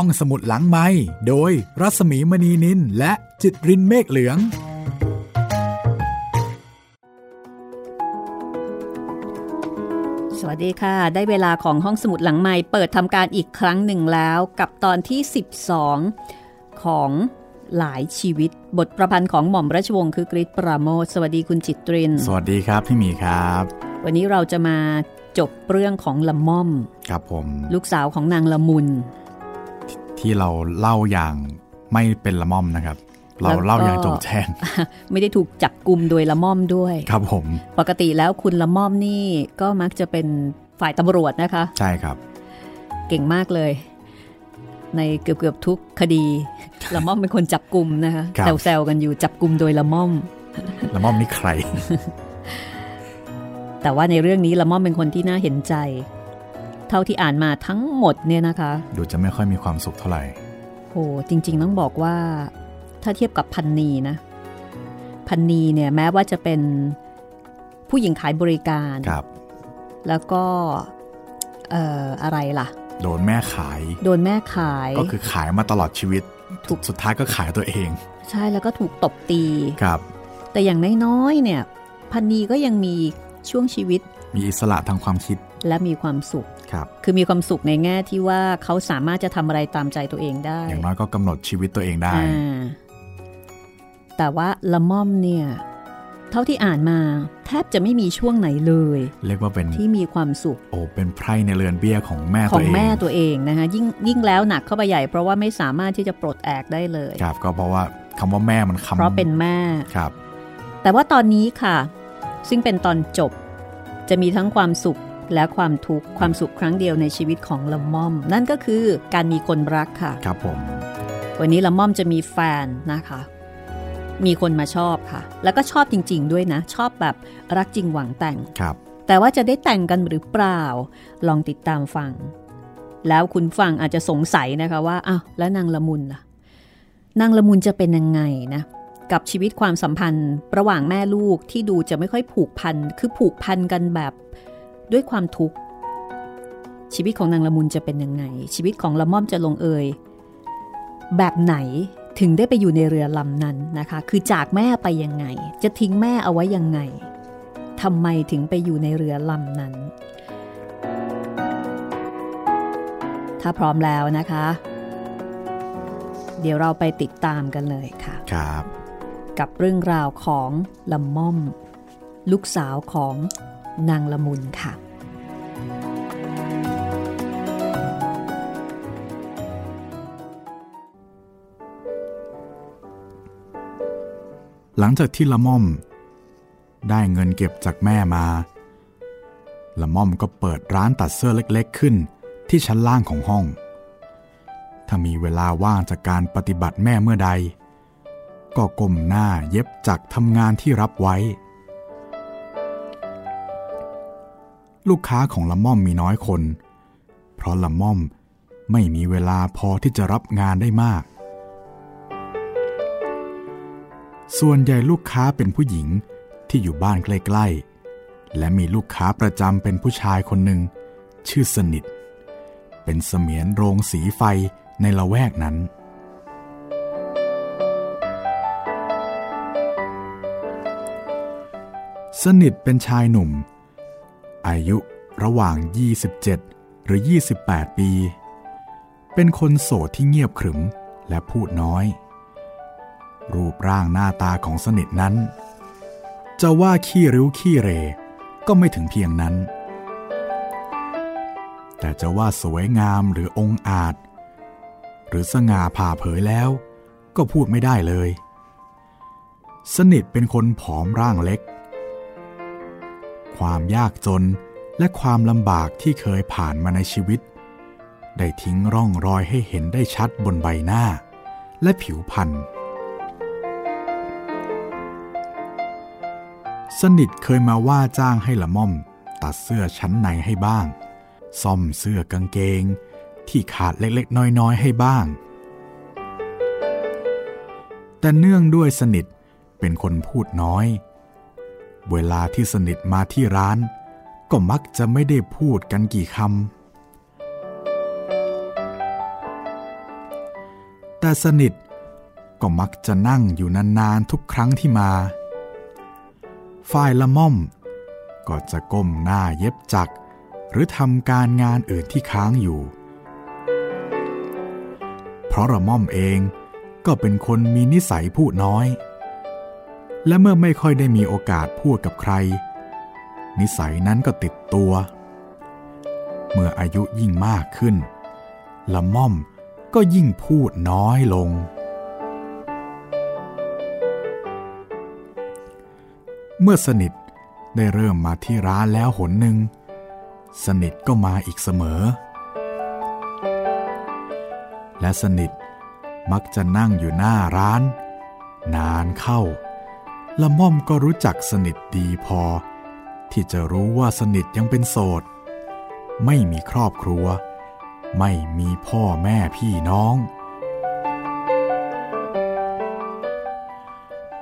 ห้องสมุดหลังไม้โดยรัสมีมณีนินและจิตรินเมฆเหลือง สวัสดีค่ะ ได้เวลาของห้องสมุดหลังไม้เปิดทำการอีกครั้งหนึ่งแล้วกับตอนที่ 12 ของหลายชีวิต บทประพันธ์ของหม่อมราชวงศ์คือกริชปราโมทสวัสดีคุณจิตริน สวัสดีครับพี่หมีครับ วันนี้เราจะมาจบเรื่องของละม่อม ครับผม ลูกสาวของนางละมุน ที่เราเล่าอย่างไม่เป็นละม่อมนะครับ เราเล่าอย่างจงแจ้งไม่ได้ถูกจับกลุ่มโดยละม่อมด้วย ครับผม ปกติแล้วคุณละม่อมนี่ก็มักจะเป็นฝ่ายตำรวจนะคะ ใช่ครับ เก่งมากเลย ในเกือบเกือบๆทุกคดีละม่อมเป็นคนจับกลุ่มนะคะครับแซวๆกันอยู่จับกลุ่มโดยละม่อมละม่อมนี่ใคร แต่ว่าในเรื่องนี้ละม่อมเป็นคนที่น่าเห็นใจ เท่าที่อ่านมาทั้งหมดเนี่ยนะคะ ดูจะไม่ค่อยมีความสุขเท่าไหร่โหจริง ๆ ต้องบอกว่า ถ้าเทียบกับพันนีนะพันนีเนี่ยแม้ว่าจะเป็นผู้หญิงขายบริการครับ แล้วก็เอ่ออะไรล่ะ โดนแม่ขาย โดนแม่ขาย ก็คือขายมาตลอดชีวิตถูกสุดท้ายก็ขายตัวเอง ใช่แล้วก็ถูกตบตีครับ แต่อย่างน้อยๆเนี่ยพันนีก็ยังมีช่วงชีวิต มีอิสระทางความคิดและมีความสุข ครับคือมีความสุขในแง่ที่ว่าเขาสามารถจะทำอะไรตามใจตัวเองได้ อย่างน้อยก็กำหนดชีวิตตัวเองได้อ่าแต่ว่าละม่อมเนี่ย เท่าที่อ่านมาแทบจะไม่มีช่วงไหนเลย เรียกว่าเป็นที่มีความสุข โอ้เป็นไพร่ในเรือนเบี้ยของแม่ขตัอวงเองแม่ตัวเองนะคะยิ่งยิ่งแล้วหนักเข้าไปใหญ่เพราะว่าไม่สามารถที่จะปลดแอกได้เลยครับก็เพราะว่าคำว่าแม่มันคำเพราะเป็นแม่ครับ แต่ว่าตอนนี้ค่ะ ซึ่งเป็นตอนจบจะมีทั้งความสุข และความทุกข์ความสุขครั้งเดียวในชีวิตของละม่อม นั่นก็คือการมีคนรักค่ะ ครับผม วันนี้ละม่อมจะมีแฟนนะคะ มีคนมาชอบค่ะ แล้วก็ชอบจริง ๆ ด้วยนะ ชอบแบบรักจริงหวังแต่งครับ แต่ว่าจะได้แต่งกันหรือเปล่า ลองติดตามฟัง แล้วคุณฟังอาจจะสงสัยนะคะว่าอ้าวแล้วนางละมุนล่ะนางละมุนจะเป็นยังไงนะกับชีวิตความสัมพันธ์ ระหว่างแม่ลูกที่ดูจะไม่ค่อยผูกพัน คือผูกพันกันแบบ ด้วยความทุกข์ชีวิตของนางละมุนจะเป็นยังไง ชีวิตของละม่อมจะลงเอยแบบไหนถึงได้ไปอยู่ในเรือลำนั้นนะคะ คือจากแม่ไปยังไง จะทิ้งแม่เอาไว้ยังไงทำไมถึงไปอยู่ในเรือลำนั้น ถ้าพร้อมแล้วนะคะ เดี๋ยวเราไปติดตามกันเลยค่ะ ครับ กับเรื่องราวของลำม่อม ลูกสาวของ นางละมุนค่ะ หลังจากที่ละม่อม ได้เงินเก็บจากแม่มา ละม่อมก็เปิดร้านตัดเสื้อเล็กๆขึ้นที่ชั้นล่างของห้อง ถ้ามีเวลาว่างจากการปฏิบัติแม่เมื่อใด ก็ก้มหน้าเย็บจักรทำงานที่รับไว้ ลูกค้าของละม่อมมีน้อยคน เพราะละม่อมไม่มีเวลาพอที่จะรับงานได้มาก ส่วนใหญ่ลูกค้าเป็นผู้หญิงที่อยู่บ้านใกล้ๆ และมีลูกค้าประจำเป็นผู้ชายคนหนึ่ง ชื่อสนิท เป็นเสมียนโรงสีไฟในละแวกนั้น สนิทเป็นชายหนุ่ม อายุระหว่าง 27 หรือ 28 ปี เป็นคนโสดที่เงียบขรึมและพูดน้อย รูปร่างหน้าตาของสนิทนั้น จะว่าขี้ริ้วขี้เร ก็ไม่ถึงเพียงนั้น แต่จะว่าสวยงามหรือองอาจ หรือสง่าผ่าเผยแล้ว ก็พูดไม่ได้เลย สนิทเป็นคนผอมร่างเล็กความยากจน และความลำบากที่เคยผ่านมาในชีวิต ได้ทิ้งร่องรอยให้เห็นได้ชัดบนใบหน้า และผิวพรรณสนิทเคยมาว่าจ้างให้ละม่อม ตัดเสื้อชั้นในให้บ้าง ซ่อมเสื้อกางเกง ที่ขาดเล็กๆ น้อยๆ ให้บ้าง แต่เนื่องด้วยสนิทเป็นคนพูดน้อย เวลาที่สนิทมาที่ร้าน ก็มักจะไม่ได้พูดกันกี่คำ แต่สนิทก็มักจะนั่งอยู่นานๆทุกครั้งที่มา ฝ่ายละม่อม ก็จะก้มหน้าเย็บจัก หรือทำการงานอื่นที่ค้างอยู่ เพราะละม่อมเองก็เป็นคนมีนิสัยพูดน้อย และเมื่อไม่ค่อยได้มีโอกาสพูดกับใคร นิสัยนั้นก็ติดตัว เมื่ออายุยิ่งมากขึ้น ละม่อมก็ยิ่งพูดน้อยลง เมื่อสนิทได้เริ่มมาที่ร้านแล้วหนหนึ่ง สนิทก็มาอีกเสมอ และสนิทมักจะนั่งอยู่หน้าร้าน นานเข้าละม่อมก็รู้จักสนิทดีพอ ที่จะรู้ว่าสนิทยังเป็นโสด ไม่มีครอบครัว ไม่มีพ่อแม่พี่น้อง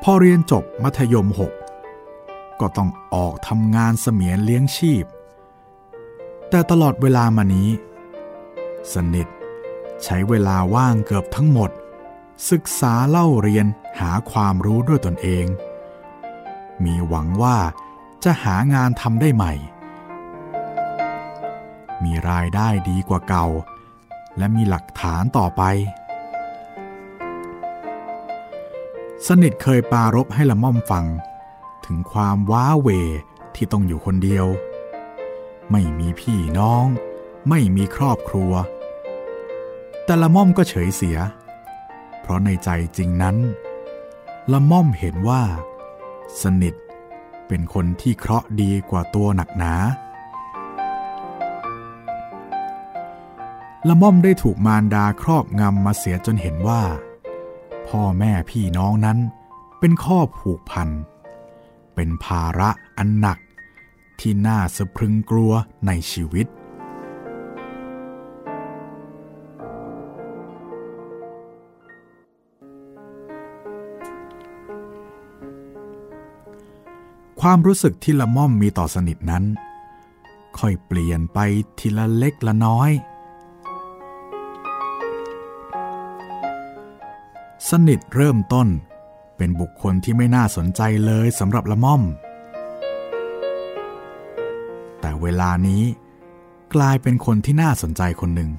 พอเรียนจบมัธยมหกก็ต้องออกทำงานเสมียนเลี้ยงชีพ แต่ตลอดเวลามานี้ สนิทใช้เวลาว่างเกือบทั้งหมด ศึกษาเล่าเรียนหาความรู้ด้วยตนเอง มีหวังว่า จะหางานทำได้ใหม่ มีรายได้ดีกว่าเก่า และมีหลักฐานต่อไป สนิทเคยปารบให้ละม่อมฟัง ถึงความว้าเวที่ต้องอยู่คนเดียว ไม่มีพี่น้อง ไม่มีครอบครัว แต่ละม่อมก็เฉยเสีย เพราะในใจจริงนั้น ละม่อมเห็นว่า สนิท เป็นคนที่เคราะห์ดีกว่าตัวหนักหนา ละม่อมได้ถูกมารดาครอบงำมาเสียจนเห็นว่า พ่อแม่พี่น้องนั้นเป็นข้อผูกพัน เป็นภาระอันหนักที่น่าสะพรึงกลัวในชีวิต ความรู้สึกที่ละม่อมมีต่อสนิทนั้น ค่อยเปลี่ยนไปทีละเล็กละน้อย สนิทเริ่มต้นเป็นบุคคลที่ไม่น่าสนใจเลยสำหรับละม่อม แต่เวลานี้กลายเป็นคนที่น่าสนใจคนหนึ่ง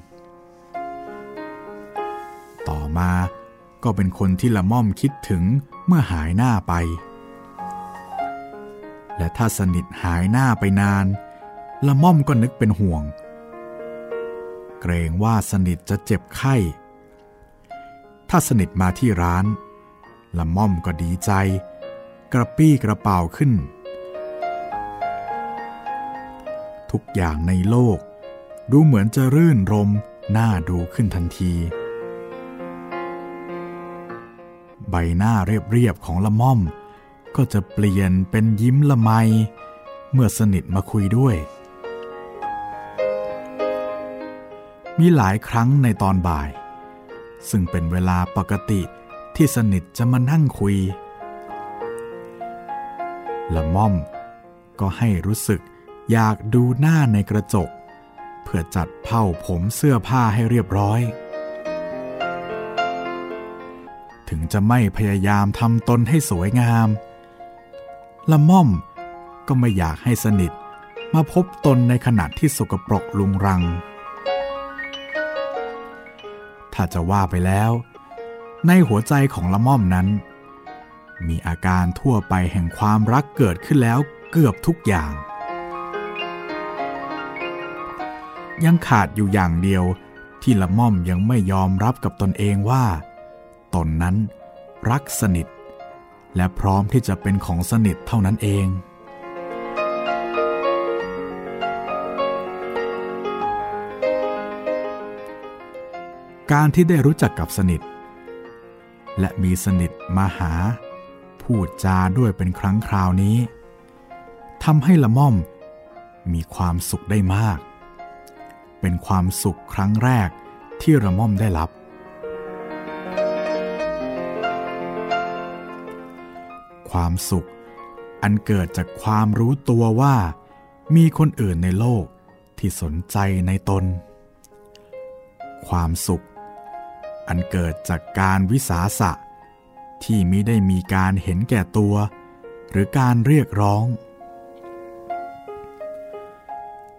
ต่อมาก็เป็นคนที่ละม่อมคิดถึงเมื่อหายหน้าไป และถ้าสนิทหายหน้าไปนาน ละม่อมก็นึกเป็นห่วง เกรงว่าสนิทจะเจ็บไข้ ถ้าสนิทมาที่ร้าน ละม่อมก็ดีใจ กระปี้กระเป๋าขึ้น ทุกอย่างในโลก ดูเหมือนจะรื่นรมน่าดูขึ้นทันที ใบหน้าเรียบๆของละม่อม ก็จะเปลี่ยนเป็นยิ้มละไม เมื่อสนิทมาคุยด้วย มีหลายครั้งในตอนบ่าย ซึ่งเป็นเวลาปกติที่สนิทจะมานั่งคุย ละม่อมก็ให้รู้สึกอยากดูหน้าในกระจก เพื่อจัดเผ้าผมเสื้อผ้าให้เรียบร้อย ถึงจะไม่พยายามทำตนให้สวยงาม ละม่อมก็ไม่อยากให้สนิท มาพบตนในขณะที่สกปรกลุงรัง ถ้าจะว่าไปแล้ว ในหัวใจของละม่อมนั้น มีอาการทั่วไปแห่งความรักเกิดขึ้นแล้วเกือบทุกอย่าง ยังขาดอยู่อย่างเดียวที่ละม่อมยังไม่ยอมรับกับตนเองว่า ตนนั้นรักสนิท และพร้อมที่จะเป็นของสนิทเท่านั้นเอง การที่ได้รู้จักกับสนิท และมีสนิทมาหา พูดจาด้วยเป็นครั้งคราวนี้ทำให้ละม่อมมีความสุขได้มาก เป็นความสุขครั้งแรกที่ละม่อมได้รับ ความสุข อันเกิดจากความรู้ตัวว่า มีคนอื่นในโลกที่สนใจในตน ความสุข อันเกิดจากการวิสาสะ ที่มิได้มีการเห็นแก่ตัว หรือการเรียกร้อง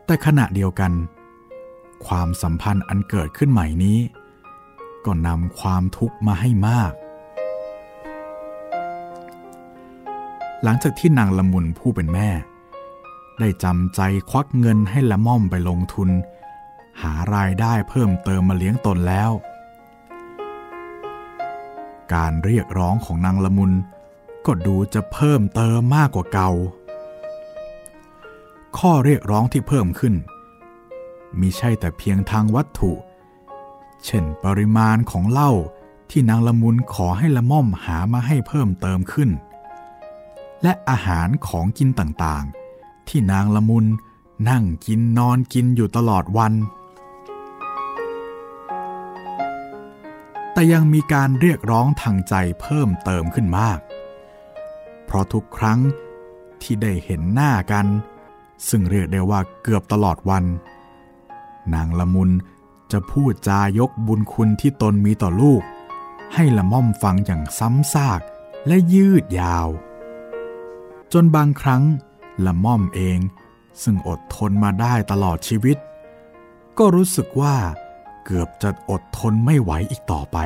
แต่ขณะเดียวกัน ความสัมพันธ์อันเกิดขึ้นใหม่นี้ ก็นำความทุกข์มาให้มาก หลังจากที่นางละมุนผู้เป็นแม่ ได้จำใจควักเงินให้ละม่อมไปลงทุน หารายได้เพิ่มเติมมาเลี้ยงตนแล้ว การเรียกร้องของนางละมุนก็ดูจะเพิ่มเติมมากกว่าเก่า ข้อเรียกร้องที่เพิ่มขึ้นมิใช่แต่เพียงทางวัตถุ เช่นปริมาณของเหล้าที่นางละมุนขอให้ละม่อมหามาให้เพิ่มเติมขึ้น และอาหารของกินต่างๆ ที่นางละมุนนั่งกินนอนกินอยู่ตลอดวัน แต่ยังมีการเรียกร้องทางใจเพิ่มเติมขึ้นมาก เพราะทุกครั้งที่ได้เห็นหน้ากัน ซึ่งเรียกได้ว่าเกือบตลอดวัน นางละมุนจะพูดจายกบุญคุณที่ตนมีต่อลูก ให้ละม่อมฟังอย่างซ้ำซากและยืดยาว จนบางครั้งละม่อมเอง ซึ่งอดทนมาได้ตลอดชีวิต ก็รู้สึกว่าเกือบจะอดทนไม่ไหวอีกต่อไป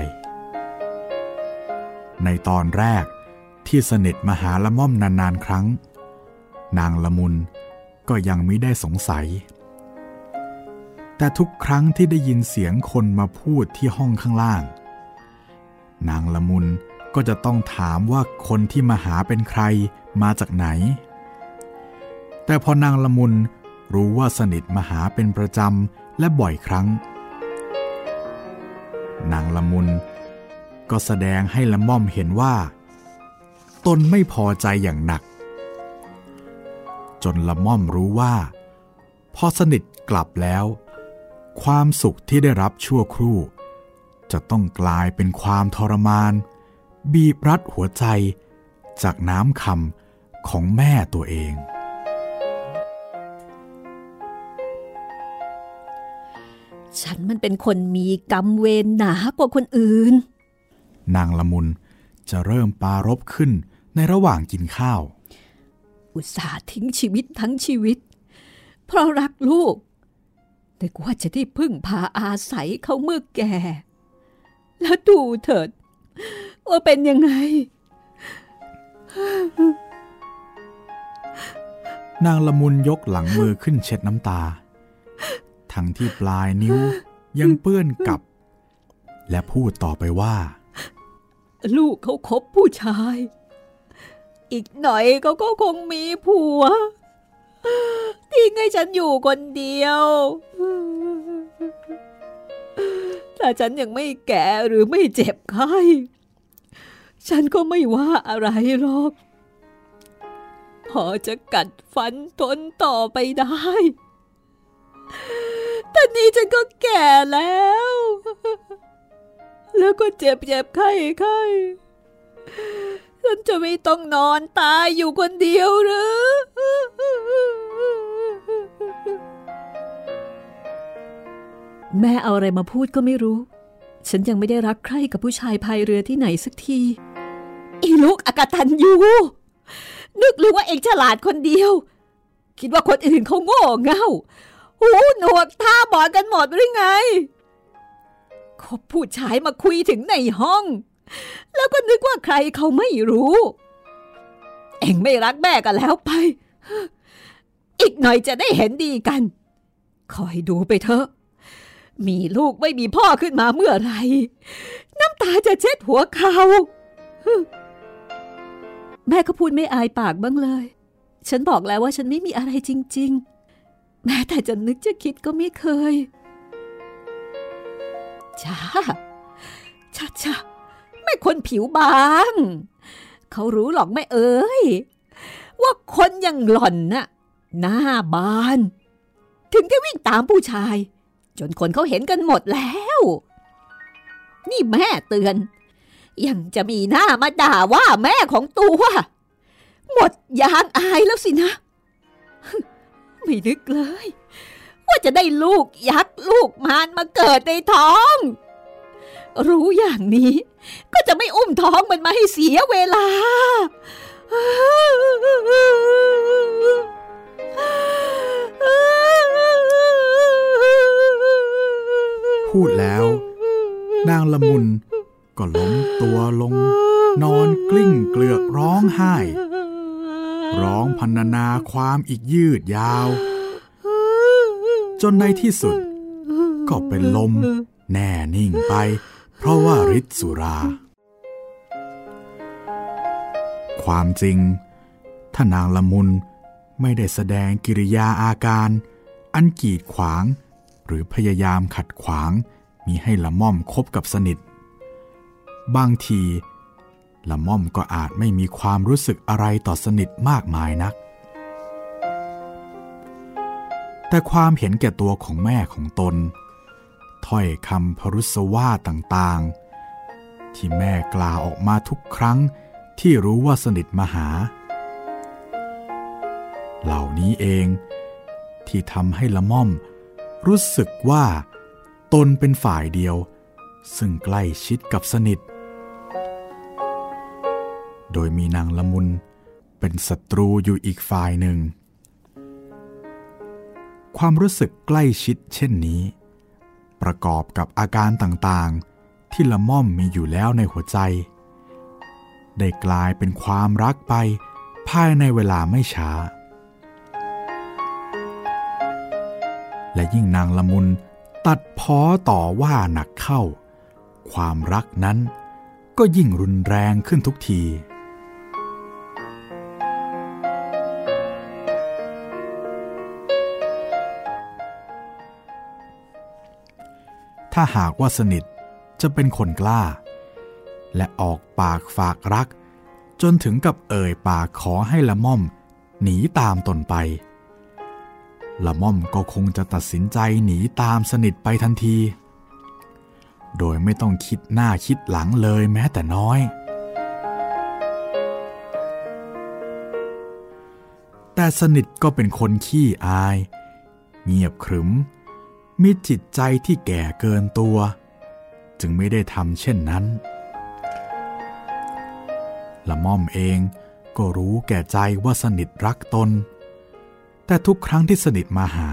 ในตอนแรกที่สนิทมาหาละม่อมนานๆครั้ง นางละมุนก็ยังไม่ได้สงสัย แต่ทุกครั้งที่ได้ยินเสียงคนมาพูดที่ห้องข้างล่าง นางละมุน ก็จะต้องถามว่าคนที่มาหาเป็นใครมาจากไหน แต่พอนางละมุนรู้ว่าสนิทมาหาเป็นประจำและบ่อยครั้ง นางละมุนก็แสดงให้ละม่อมเห็นว่า ตนไม่พอใจอย่างหนัก จนละม่อมรู้ว่า พอสนิทกลับแล้ว ความสุขที่ได้รับชั่วครู่ จะต้องกลายเป็นความทรมาน บีบรัดหัวใจจากน้ำคำของแม่ตัวเอง ฉันมันเป็นคนมีกรรมเวรหนากว่าคนอื่น นางละมุนจะเริ่มปารบขึ้นในระหว่างกินข้าว อุตส่าห์ทิ้งชีวิตทั้งชีวิต เพราะรักลูกแต่กว่าจะได้พึ่งพาอาศัยเขาเมื่อแก่ แล้วดูเถิด ว่าเป็นยังไง นางละมุนยกหลังมือขึ้นเช็ดน้ำตา ทั้งที่ปลายนิ้วยังเปื้อนกับ และพูดต่อไปว่า ลูกเขาคบผู้ชาย อีกหน่อยเขาก็คงมีผัวทิ้งให้ฉันอยู่คนเดียว ถ้าฉันยังไม่แก่หรือไม่เจ็บไข้ ฉันก็ไม่ว่าอะไรหรอก พอจะกัดฟันทนต่อไปได้ แต่นี้ฉันก็แก่แล้ว แล้วก็เจ็บเจ็บไข้ไข้ฉันจะไม่ต้องนอนตายอยู่คนเดียวหรือ แม่เอาอะไรมาพูดก็ไม่รู้ ฉันยังไม่ได้รักใครกับผู้ชายพายเรือที่ไหนสักที อีลูกอากาตันยูนึกรือว่าเองฉลาดคนเดียว คิดว่าคนอื่นเขาโง่เง่าหูหนวกตาบอดกันหมดหรือไงคบผู้ชายมาคุยถึงในห้อง แล้วก็นึกว่าใครเขาไม่รู้ เองไม่รักแม่กันแล้วไป อีกหน่อยจะได้เห็นดีกัน คอยดูไปเถอะ มีลูกไม่มีพ่อขึ้นมาเมื่อไร น้ำตาจะเช็ดหัวเขา แม่ก็พูดไม่อายปากบ้างเลย ฉันบอกแล้วว่าฉันไม่มีอะไรจริง ๆ แม้แต่จะนึกจะคิดก็ไม่เคยช้าช้าช้าไม่คนผิวบาง เขารู้หรอกไม่เอ่ยว่าคนอย่างหล่อนน่ะหน้าบาน ถึงได้วิ่งตามผู้ชาย จนคนเขาเห็นกันหมดแล้ว นี่แม่เตือน ยังจะมีหน้ามาด่าว่าแม่ของตัวหมดยางอายแล้วสินะ ไม่นึกเลย ว่าจะได้ลูกยักษ์ลูกมารมาเกิดในท้อง รู้อย่างนี้ ก็จะไม่อุ้มท้องมันมาให้เสียเวลา พูดแล้ว นางละมุน ก็ล้มตัวลง นอนกลิ้งเกลือกร้องไห้ ร้องพันนาความอีกยืดยาว จนในที่สุด ก็เป็นลมแน่นิ่งไป เพราะว่าฤทธิ์สุรา ความจริงถ้านางละมุนไม่ได้แสดงกิริยาอาการ อันกีดขวาง หรือพยายามขัดขวาง มีให้ละม่อมคบกับสนิท บางทีละม่อมก็อาจไม่มีความรู้สึกอะไรต่อสนิทมากมายนัก แต่ความเห็นแก่ตัวของแม่ของตน ถ้อยคำพรุษว่าต่างๆ ที่แม่กล่าวออกมาทุกครั้งที่รู้ว่าสนิทมาหา เหล่านี้เองที่ทำให้ละม่อม รู้สึกว่า ตนเป็นฝ่ายเดียว ซึ่งใกล้ชิดกับสนิท โดยมีนางละมุนเป็นศัตรูอยู่อีกฝ่ายหนึ่ง ความรู้สึกใกล้ชิดเช่นนี้ ประกอบกับอาการต่างๆ ที่ละม่อมมีอยู่แล้วในหัวใจ ได้กลายเป็นความรักไปภายในเวลาไม่ช้า และยิ่งนางละมุนตัดพ้อต่อว่าหนักเข้า ความรักนั้นก็ยิ่งรุนแรงขึ้นทุกที ถ้าหากว่าสนิทจะเป็นคนกล้า และออกปากฝากรัก จนถึงกับเอ่ยปากขอให้ละม่อม หนีตามตนไป ละม่อมก็คงจะตัดสินใจหนีตามสนิทไปทันที โดยไม่ต้องคิดหน้าคิดหลังเลยแม้แต่น้อย แต่สนิทก็เป็นคนขี้อาย เงียบขรึม มีจิตใจที่แก่เกินตัว จึงไม่ได้ทำเช่นนั้น ละม่อมเองก็รู้แก่ใจว่าสนิทรักตน แต่ทุกครั้งที่สนิทมาหา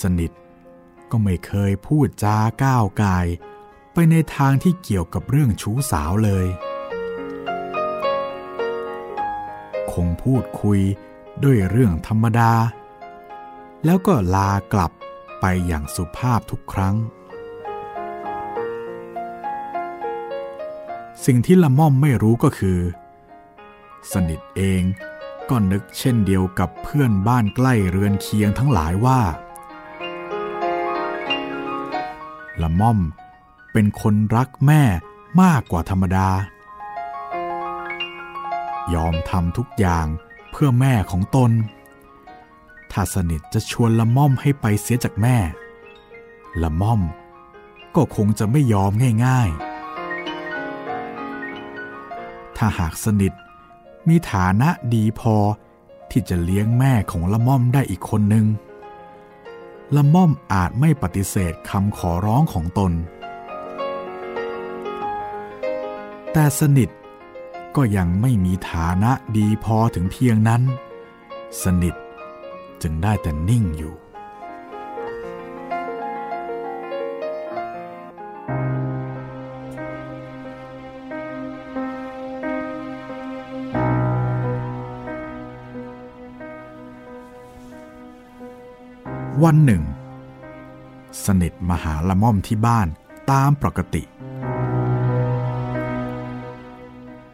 สนิทก็ไม่เคยพูดจาก้าวกาย ไปในทางที่เกี่ยวกับเรื่องชู้สาวเลย คงพูดคุยด้วยเรื่องธรรมดา แล้วก็ลากลับ ไปอย่างสุภาพทุกครั้ง สิ่งที่ละม่อมไม่รู้ก็คือ สนิทเองก็นึกเช่นเดียวกับเพื่อนบ้านใกล้เรือนเคียงทั้งหลายว่า ละม่อมเป็นคนรักแม่มากกว่าธรรมดา ยอมทำทุกอย่างเพื่อแม่ของตน ถ้าสนิทจะชวนละม่อมให้ไปเสียจากแม่ ละม่อมก็คงจะไม่ยอมง่ายๆ ถ้าหากสนิทมีฐานะดีพอที่จะเลี้ยงแม่ของละม่อมได้อีกคนหนึ่งละม่อมอาจไม่ปฏิเสธคำขอร้องของตน แต่สนิทก็ยังไม่มีฐานะดีพอถึงเพียงนั้น สนิท จึงได้แต่นิ่งอยู่ วันหนึ่ง สนิทมาหาละม่อมที่บ้านตามปกติ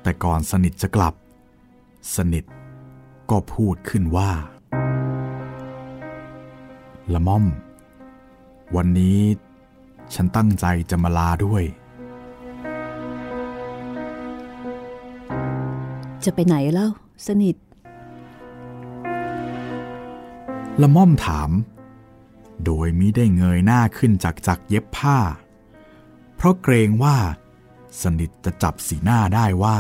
แต่ก่อนสนิทจะกลับ สนิทก็พูดขึ้นว่า ละม่อม วันนี้ฉันตั้งใจจะมาลาด้วย จะไปไหนเล่า สนิท ละม่อมถาม โดยมิได้เงยหน้าขึ้นจากจักเย็บผ้า เพราะเกรงว่า สนิทจะจับสีหน้าได้ว่า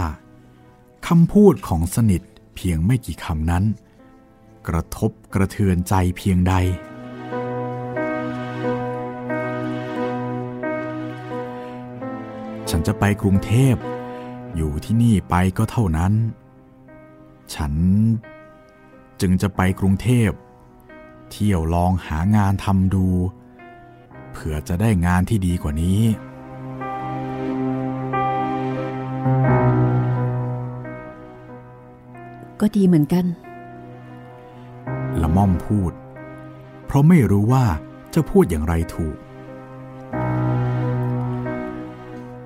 คำพูดของสนิทเพียงไม่กี่คำนั้น กระทบกระเทือนใจเพียงใด ฉันจะไปกรุงเทพ อยู่ที่นี่ไปก็เท่านั้น ฉันจึงจะไปกรุงเทพ เที่ยวลองหางานทำดู เผื่อจะได้งานที่ดีกว่านี้ ก็ดีเหมือนกัน ละม่อมพูด เพราะไม่รู้ว่าจะพูดอย่างไรถูก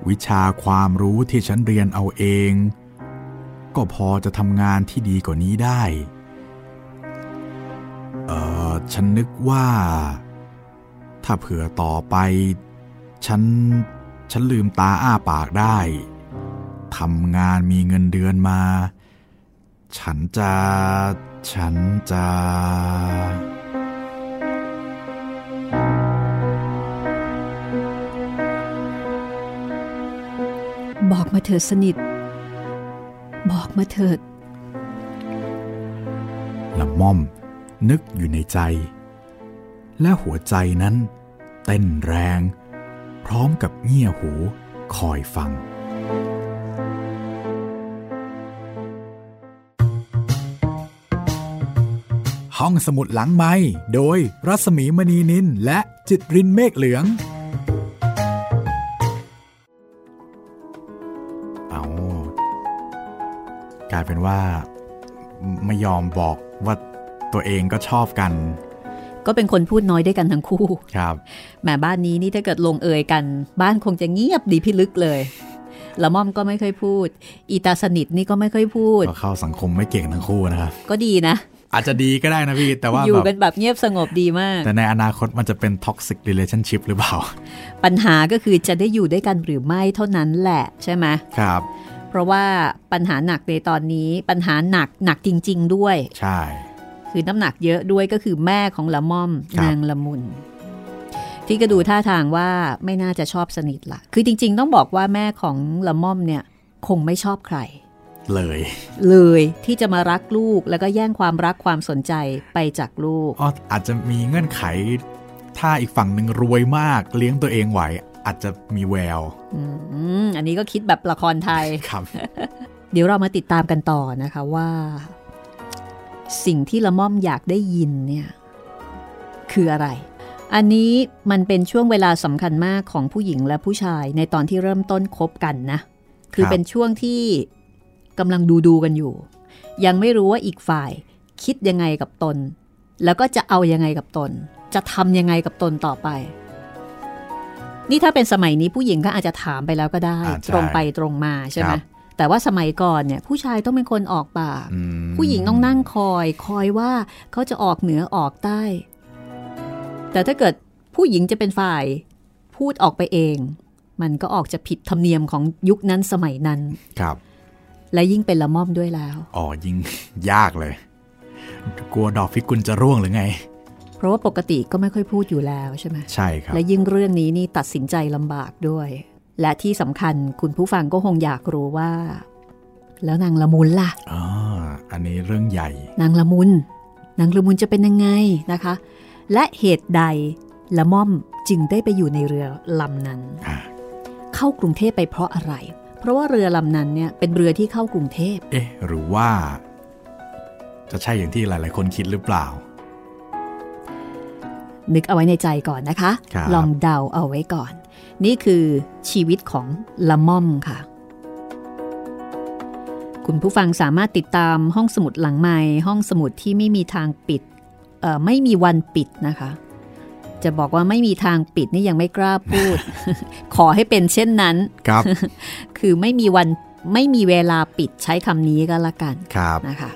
วิชาความรู้ที่ฉันเรียนเอาเอง ก็พอจะทำงานที่ดีกว่านี้ได้ เออฉันนึกว่า ถ้าเผื่อต่อไป ฉัน ฉันลืมตาอ้าปากได้ทำงานมีเงินเดือนมา ฉันจะ ฉันจะ บอกมาเถิดสนิท บอกมาเถิดละม่อมนึกอยู่ในใจ และหัวใจนั้น เต้นแรง พร้อมกับเงี่ยหูคอยฟัง ห้องสมุดหลังไม้โดยรัสมีมณีนินและจิตรินเมฆเหลือง ลายเป็นว่าไม่ยอมบอกว่าตัวเองก็ชอบกัน ก็เป็นคนพูดน้อยด้วยกันทั้งคู่ ครับแหมบ้านนี้นี่ถ้าเกิดลงเอยกัน บ้านคงจะเงียบดีพิลึกเลยละม่อมก็ไม่ค่อยพูด อีตาสนิทนี่ก็ไม่ค่อยพูด ก็เข้าสังคมไม่เก่งทั้งคู่นะครับ ก็ดีนะ อาจจะดีก็ได้นะพี่ แต่ว่าอยู่แบบกันแบบเงียบสงบดีมาก แต่ในอนาคตมันจะเป็น toxic relationship หรือเปล่า ปัญหาก็คือจะได้อยู่ด้วยกันหรือไม่เท่านั้นแหละใช่ไหมครับเพ ราะว่าปัญหาหนักในตอนนี้ปัญหาหนักหนักจริง ๆ ด้วย ใช่ คือน้ำหนักเยอะด้วยก็คือแม่ของละม่อมครับนางละมุน ที่ก็ดูท่าทางว่าไม่น่าจะชอบสนิทละคือจริง ๆ ต้องบอกว่าแม่ของละม่อมเนี่ยคงไม่ชอบใคร เลย เลยที่จะมารักลูกแล้วก็แย่งความรักความสนใจไปจากลูกอ๋ออาจจะมีเงื่อนไขถ้าอีกฝั่งหนึ่งรวยมากเลี้ยงตัวเองไหว อาจจะมีแววอืมอันนี้ก็คิดแบบละครไทยครับเดี๋ยวเรามาติดตามกันต่อนะคะว่า สิ่งที่ละม่อมอยากได้ยินเนี่ยคืออะไร อันนี้มันเป็นช่วงเวลาสำคัญมากของผู้หญิงและผู้ชายในตอนที่เริ่มต้นคบกันนะ คือครับเป็นช่วงที่กำลังดูดูๆกันอยู่ ยังไม่รู้ว่าอีกฝ่ายคิดยังไงกับตน แล้วก็จะเอายังไงกับตน จะทำยังไงกับตนต่อไป นี่ถ้าเป็นสมัยนี้ผู้หญิงก็อาจจะถามไปแล้วก็ได้อ่าใช่ตรงไปตรงมาใช่ไหมครับแต่ว่าสมัยก่อนเนี่ยผู้ชายต้องเป็นคนออกปากอืมผู้หญิงต้องนั่งคอย คอยว่าเขาจะออกเหนือออกใต้ แต่ถ้าเกิดผู้หญิงจะเป็นฝ่าย พูดออกไปเอง มันก็ออกจะผิดธรรมเนียมของยุคนั้นสมัยนั้นครับ และยิ่งเป็นละม่อมด้วยแล้ว อ๋อยิ่งยากเลย กลัวดอกพิกุลจะร่วงหรือไง เพราะว่าปกติก็ไม่ค่อยพูดอยู่แล้วใช่ไหมใช่ครับ และยิ่งเรื่องนี้นี่ตัดสินใจลำบากด้วย และที่สำคัญคุณผู้ฟังก็คงอยากรู้ว่า แล้วนางละมุนล่ะอ๋ออันนี้เรื่องใหญ่ นางละมุน นางละมุนจะเป็นยังไงนะคะ และเหตุใดละม่อมจึงได้ไปอยู่ในเรือลำนั้นอ่าเข้ากรุงเทพไปเพราะอะไร เพราะว่าเรือลำนั้นเนี่ยเป็นเรือที่เข้ากรุงเทพ เอ๊ะ หรือว่า จะใช่อย่างที่หลาย ๆ คนคิดหรือเปล่า นึกเอาไว้ในใจก่อนนะคะครับลองเดาเอาไว้ก่อน นี่คือชีวิตของละม่อมค่ะ คุณผู้ฟังสามารถติดตามห้องสมุดหลังไม้ห้องสมุดที่ไม่มีทางปิดเอ่อไม่มีวันปิดนะคะ จะบอกว่าไม่มีทางปิดนี่ยังไม่กล้าพูด ขอให้เป็นเช่นนั้นครับ คือไม่มีวันไม่มีเวลาปิดใช้คำนี้ก็แล้วกันครับนะคะ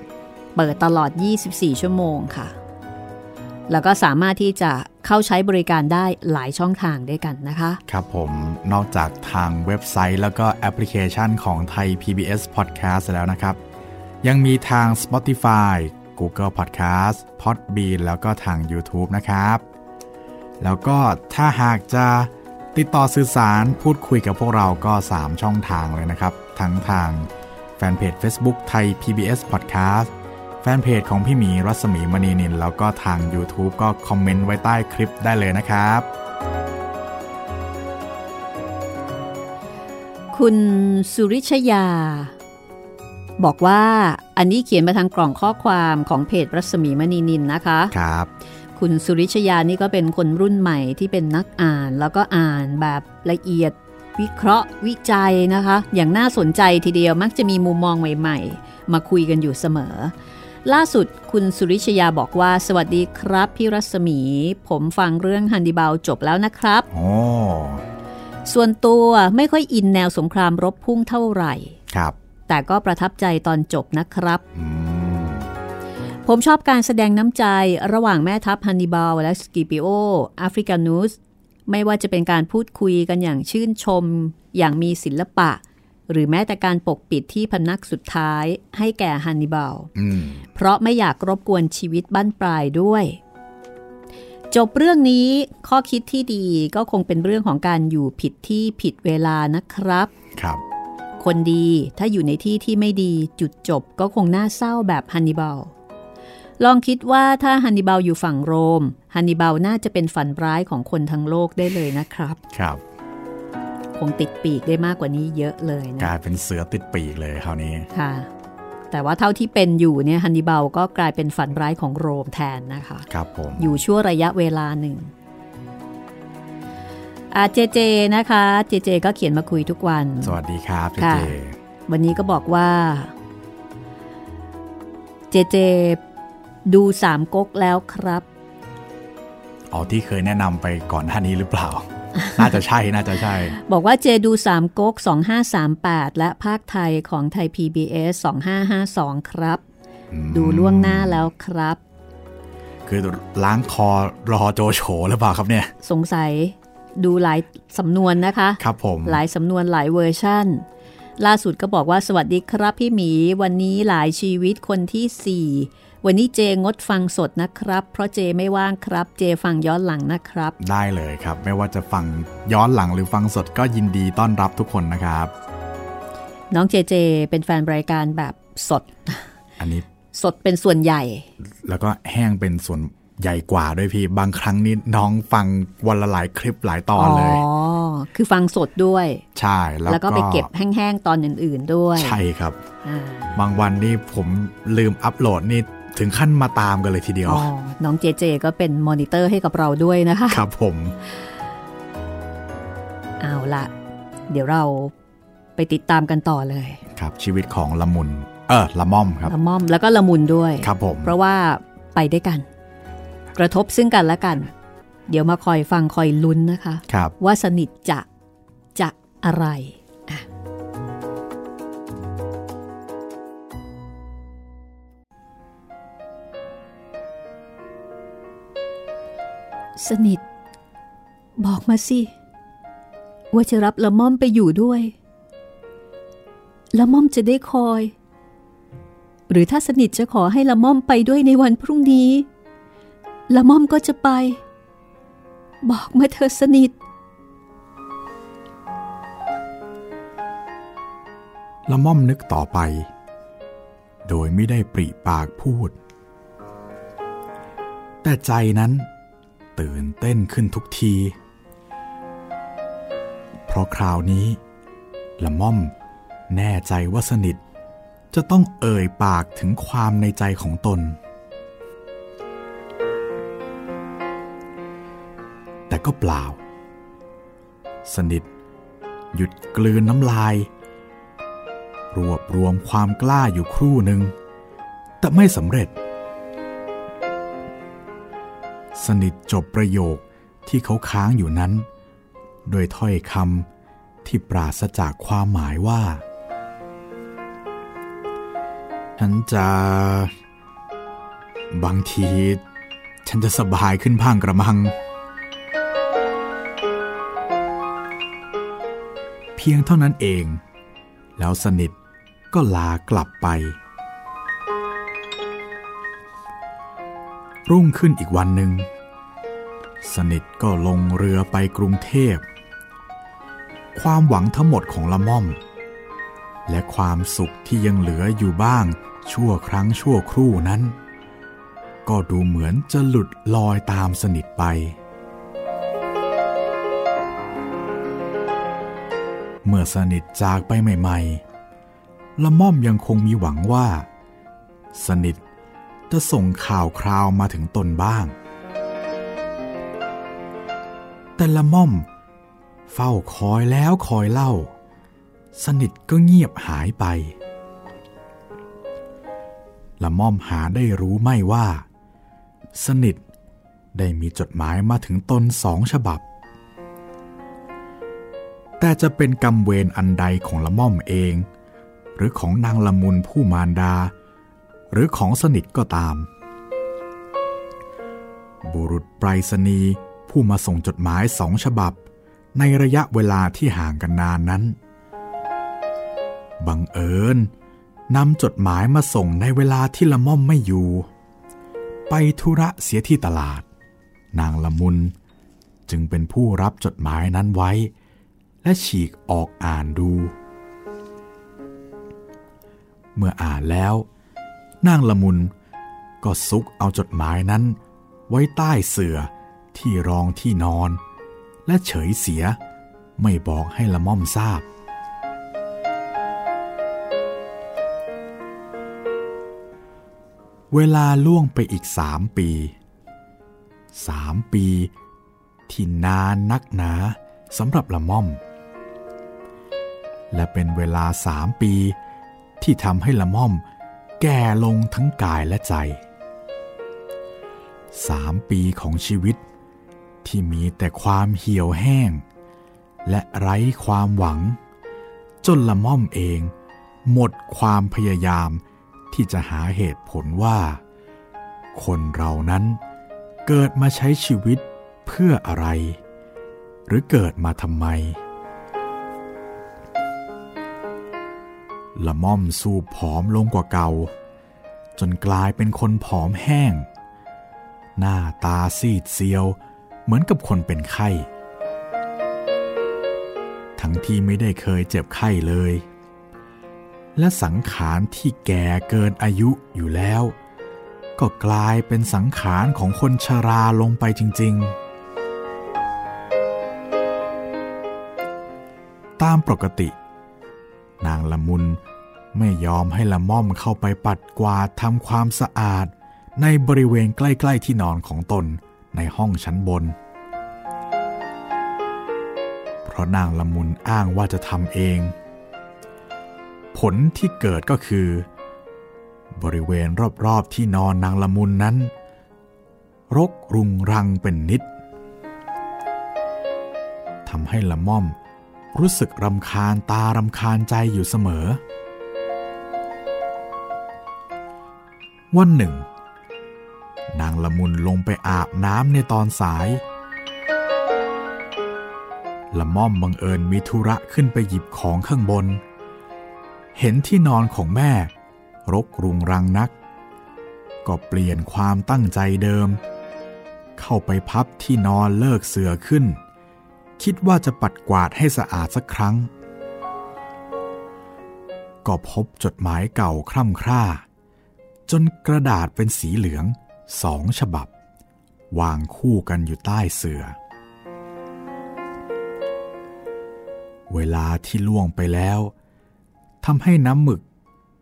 เปิดตลอด 24 ชั่วโมงค่ะ แล้วก็สามารถที่จะเข้าใช้บริการได้หลายช่องทางด้วยกันนะคะ ครับผมนอกจากทางเว็บไซต์แล้วก็แอปพลิเคชันของไทย PBS Podcast แล้วนะครับ ยังมีทาง Spotify Google Podcast Podbean แล้วก็ทาง YouTube นะครับ แล้วก็ถ้าหากจะติดต่อสื่อสารพูดคุยกับพวกเราก็ 3 ช่องทางเลยนะครับ ทั้งทางแฟนเพจ Facebook ไทย PBS Podcast แฟนเพจของพี่หมีรัศมีมณีนิน แล้วก็ทาง YouTube ก็คอมเมนต์ไว้ใต้คลิปได้เลยนะครับ คุณสุริชยา บอกว่าอันนี้เขียนมาทางกล่องข้อความของเพจรัศมีมณีนินนะคะครับคุณสุริชยานี่ก็เป็นคนรุ่นใหม่ที่เป็นนักอ่าน แล้วก็อ่านแบบละเอียดวิเคราะห์วิจัยนะคะ อย่างน่าสนใจทีเดียวมักจะมีมุมมองใหม่ ๆ มาคุยกันอยู่เสมอ ล่าสุดคุณสุริชยาบอกว่า สวัสดีครับ พี่รัศมี ผมฟังเรื่องฮันดิบาลจบแล้วนะครับโอ้ส่วนตัวไม่ค่อยอินแนวสงครามรบพุ่งเท่าไหร่ครับ แต่ก็ประทับใจตอนจบนะครับอืมผมชอบการแสดงน้ำใจระหว่างแม่ทัพฮันนิบาลและสกิปิโอแอฟริกานูสไม่ว่าจะเป็นการพูดคุยกันอย่างชื่นชม อย่างมีศิลปะ หรือแม้แต่การปกปิดที่พนักสุดท้ายให้แก่ฮันนิบาลอืมเพราะไม่อยากรบกวนชีวิตบ้านปลายด้วย จบเรื่องนี้ข้อคิดที่ดีก็คงเป็นเรื่องของการอยู่ผิดที่ผิดเวลานะครับ ครับ คนดีถ้าอยู่ในที่ที่ไม่ดีจุดจบก็คงน่าเศร้าแบบฮันนิบาลลองคิดว่าถ้าฮันนิบาลอยู่ฝั่งโรมฮันนิบาลน่าจะเป็นฝันร้ายของคนทั้งโลกได้เลยนะครับ ครับ คงติดปีกได้มากกว่านี้เยอะเลยกนะลายเป็นเสือติดปีกเลยคราวนี้ค่ะ แต่ว่าเท่าที่เป็นอยู่เนี่ยฮันนิบาลก็กลายเป็นฝันร้ายของโรมแทนนะคะครับผมอยู่ชั่วระยะเวลาหนึ่งอาเจเจนะคะ เจเจ ก็เขียนมาคุยทุกวัน สวัสดีครับเจค่ะเจ วันนี้ก็บอกว่า เจเจ ดูสามก๊กแล้วครับ อ๋อที่เคยแนะนำไปก่อนหน้านี้หรือเปล่า น่าจะใช่ น่าจะใช่ บอกว่าเจดูสามก๊ก2538 และภาคไทยของไทย PBS 2552 ครับอืมดูล่วงหน้าแล้วครับ คือล้างคอรอโจโฉหรือเปล่าครับเนี่ย สงสัยดูหลายสำนวนนะคะ ครับผม หลายสำนวนหลายเวอร์ชั่น ล่าสุดก็บอกว่าสวัสดีครับพี่หมี วันนี้หลายชีวิตคนที่4 วันนี้เจงดฟังสดนะครับ เพราะเจไม่ว่างครับ เจฟังย้อนหลังนะครับ ได้เลยครับ ไม่ว่าจะฟังย้อนหลังหรือฟังสดก็ยินดีต้อนรับทุกคนนะครับ น้องเจเจ เป็นแฟนรายการแบบสด อันนี้สดเป็นส่วนใหญ่ แล้วก็แห้งเป็นส่วนใหญ่กว่าด้วยพี่ บางครั้งนี่น้องฟังวันละหลายคลิปหลายตอนเลย อ๋อ คือฟังสดด้วย ใช่ แล้วแล้วก็ไปเก็บแห้งๆตอนอื่นๆด้วย ใช่ครับอ่าบางวันนี่ผมลืมอัปโหลดนี่ ถึงขั้นมาตามกันเลยทีเดียวอ๋อน้องเจเจก็เป็นมอนิเตอร์ให้กับเราด้วยนะคะ ครับผม เอาละเดี๋ยวเราไปติดตามกันต่อเลย ครับชีวิตของละมุน เออละม่อมครับ ละม่อมแล้วก็ละมุนด้วย ครับผม เพราะว่าไปด้วยกัน กระทบซึ่งกันและกัน เดี๋ยวมาคอยฟังคอยลุ้นนะคะครับว่าสนิทจะจะอะไร สนิท บอกมาสิ ว่าจะรับละม่อมไปอยู่ด้วยละม่อมจะได้คอย หรือถ้าสนิทจะขอให้ละม่อมไปด้วยในวันพรุ่งนี้ละม่อมก็จะไป บอกมาเธอสนิทละม่อมนึกต่อไป โดยไม่ได้ปริปากพูด แต่ใจนั้น ตื่นเต้นขึ้นทุกที เพราะคราวนี้ ละม่อมแน่ใจว่าสนิท จะต้องเอ่ยปากถึงความในใจของตน แต่ก็เปล่า สนิท หยุดกลืนน้ำลาย รวบรวมความกล้าอยู่ครู่หนึ่ง แต่ไม่สำเร็จ สนิทจบประโยคที่เขาค้างอยู่นั้น โดยถ้อยคำที่ปราศจากความหมายว่าฉันจะ บางที ฉันจะสบายขึ้นบ้างกระมัง เพียงเท่านั้นเอง แล้วสนิทก็ลากลับไป รุ่งขึ้นอีกวันหนึ่ง สนิทก็ลงเรือไปกรุงเทพ ความหวังทั้งหมดของละม่อม และความสุขที่ยังเหลืออยู่บ้างชั่วครั้งชั่วครู่นั้น ก็ดูเหมือนจะหลุดลอยตามสนิทไป เมื่อสนิทจากไปใหม่ ๆ ละม่อมยังคงมีหวังว่า สนิท จะส่งข่าวคราวมาถึงตนบ้าง แต่ละม่อม เฝ้าคอยแล้วคอยเล่า สนิทก็เงียบหายไป ละม่อมหาได้รู้ไม่ว่า สนิทได้มีจดหมายมาถึงตนสองฉบับ แต่จะเป็นกรรมเวรอันใดของละม่อมเอง หรือของนางละมุนผู้มารดา หรือของสนิทก็ตาม บุรุษไปรษณีย์ผู้มาส่งจดหมายสองฉบับ ในระยะเวลาที่ห่างกันนานนั้น บังเอิญนำจดหมายมาส่งในเวลาที่ละม่อมไม่อยู่ ไปธุระเสียที่ตลาด นางละมุนจึงเป็นผู้รับจดหมายนั้นไว้ และฉีกออกอ่านดู เมื่ออ่านแล้ว นางละมุน ก็ซุกเอาจดหมายนั้น ไว้ใต้เสื่อที่รองที่นอน และเฉยเสียไม่บอกให้ละม่อมทราบ เวลาล่วงไปอีกสามปี สามปีที่นานนักหนาสำหรับละม่อม และเป็นเวลาสามปีที่ทำให้ละม่อม แก่ลงทั้งกายและใจสามปีของชีวิตที่มีแต่ความเหี่ยวแห้ง และไร้ความหวัง จนละม่อมเอง หมดความพยายามที่จะหาเหตุผลว่า คนเรานั้นเกิดมาใช้ชีวิตเพื่ออะไร หรือเกิดมาทำไม ละม่อมสูบผอมลงกว่าเก่า จนกลายเป็นคนผอมแห้ง หน้าตาซีดเซียว เหมือนกับคนเป็นไข้ ทั้งที่ไม่ได้เคยเจ็บไข้เลย และสังขารที่แก่เกินอายุอยู่แล้ว ก็กลายเป็นสังขารของคนชราลงไปจริง ๆตามปกติ นางละมุนไม่ยอมให้ละม่อมเข้าไปปัดกวาดทำความสะอาด ในบริเวณใกล้ๆที่นอนของตนในห้องชั้นบน เพราะนางละมุนอ้างว่าจะทำเอง ผลที่เกิดก็คือ บริเวณรอบๆที่นอนนางละมุนนั้น รกรุงรังเป็นนิดทำให้ละม่อม รู้สึกรำคาญตารำคาญใจอยู่เสมอ วันหนึ่ง นางละมุนลงไปอาบน้ำในตอนสาย ละม่อมบังเอิญมีธุระขึ้นไปหยิบของข้างบน เห็นที่นอนของแม่ รกรุงรังนัก ก็เปลี่ยนความตั้งใจเดิม เข้าไปพับที่นอนเลิกเสือขึ้น คิดว่าจะปัดกวาดให้สะอาดสักครั้ง ก็พบจดหมายเก่าคร่ำคร่า จนกระดาษเป็นสีเหลืองสองฉบับ วางคู่กันอยู่ใต้เสือเวลาที่ล่วงไปแล้วทำให้น้ำหมึก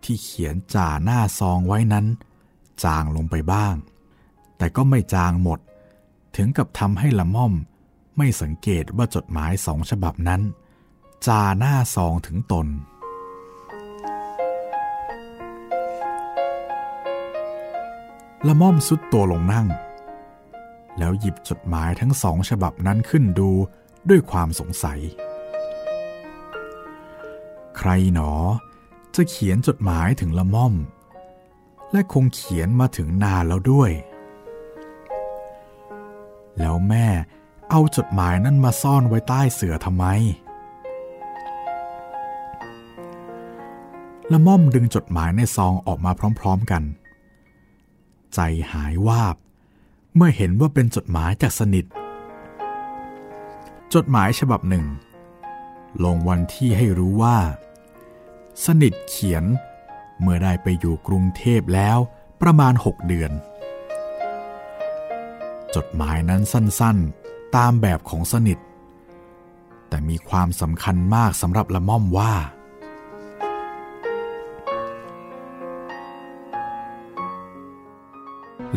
ที่เขียนจ่าหน้าซองไว้นั้น จางลงไปบ้าง แต่ก็ไม่จางหมด ถึงกับทำให้ละม่อม ไม่สังเกตว่าจดหมายสองฉบับนั้นจ่าหน้าซองถึงตน ละม่อมสุดตัวลงนั่ง แล้วหยิบจดหมายทั้งสองฉบับนั้นขึ้นดูด้วยความสงสัย ใครหนอ จะเขียนจดหมายถึงละม่อม และคงเขียนมาถึงนานแล้วด้วย แล้วแม่ เอาจดหมายนั้นมาซ่อนไว้ใต้เสือทำไม ละม่อมดึงจดหมายในซองออกมาพร้อมๆกัน ใจหายวาบ เมื่อเห็นว่าเป็นจดหมายจากสนิท จดหมายฉบับหนึ่ง ลงวันที่ให้รู้ว่า สนิทเขียนเมื่อได้ไปอยู่กรุงเทพแล้วประมาณหกเดือน จดหมายนั้นสั้นๆ ตามแบบของสนิท แต่มีความสำคัญมากสำหรับละม่อมว่า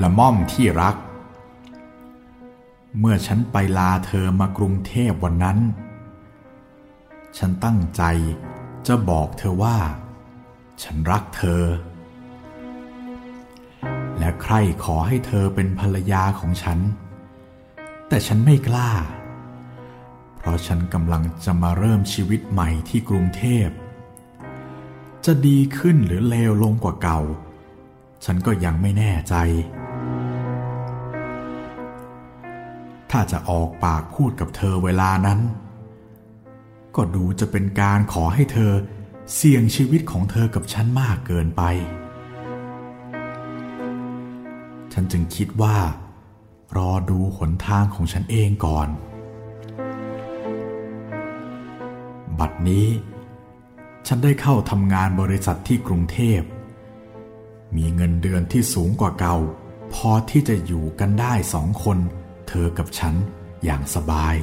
ละม่อมที่รัก เมื่อฉันไปลาเธอมากรุงเทพวันนั้น ฉันตั้งใจจะบอกเธอว่า ฉันรักเธอ และใครขอให้เธอเป็นภรรยาของฉัน แต่ฉันไม่กล้า เพราะฉันกำลังจะมาเริ่มชีวิตใหม่ที่กรุงเทพ จะดีขึ้นหรือเลวลงกว่าเก่า ฉันก็ยังไม่แน่ใจ ถ้าจะออกปากพูดกับเธอเวลานั้น ก็ดูจะเป็นการขอให้เธอเสี่ยงชีวิตของเธอกับฉันมากเกินไป ฉันจึงคิดว่า รอดูหนทางของฉันเองก่อน บัดนี้ ฉันได้เข้าทำงานบริษัทที่กรุงเทพ มีเงินเดือนที่สูงกว่าเก่า พอที่จะอยู่กันได้สองคน เธอกับฉันอย่างสบาย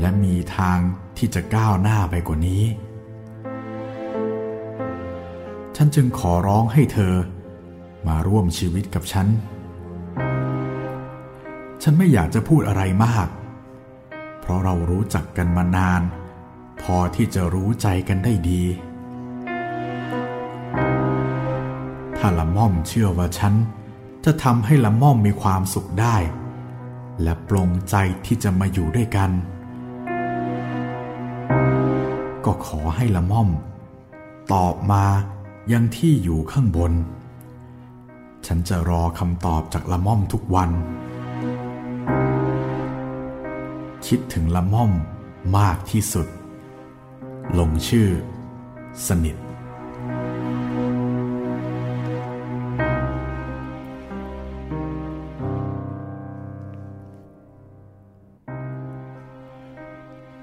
และมีทางที่จะก้าวหน้าไปกว่านี้ ฉันจึงขอร้องให้เธอ มาร่วมชีวิตกับฉัน ฉันไม่อยากจะพูดอะไรมาก เพราะเรารู้จักกันมานาน พอที่จะรู้ใจกันได้ดี ถ้าละม่อมเชื่อว่าฉันจะทำให้ละม่อมมีความสุขได้ และปลงใจที่จะมาอยู่ด้วยกัน ก็ขอให้ละม่อม ตอบมายังที่อยู่ข้างบน ฉันจะรอคำตอบจากละม่อมทุกวัน คิดถึงละม่อมมากที่สุด ลงชื่อ สนิท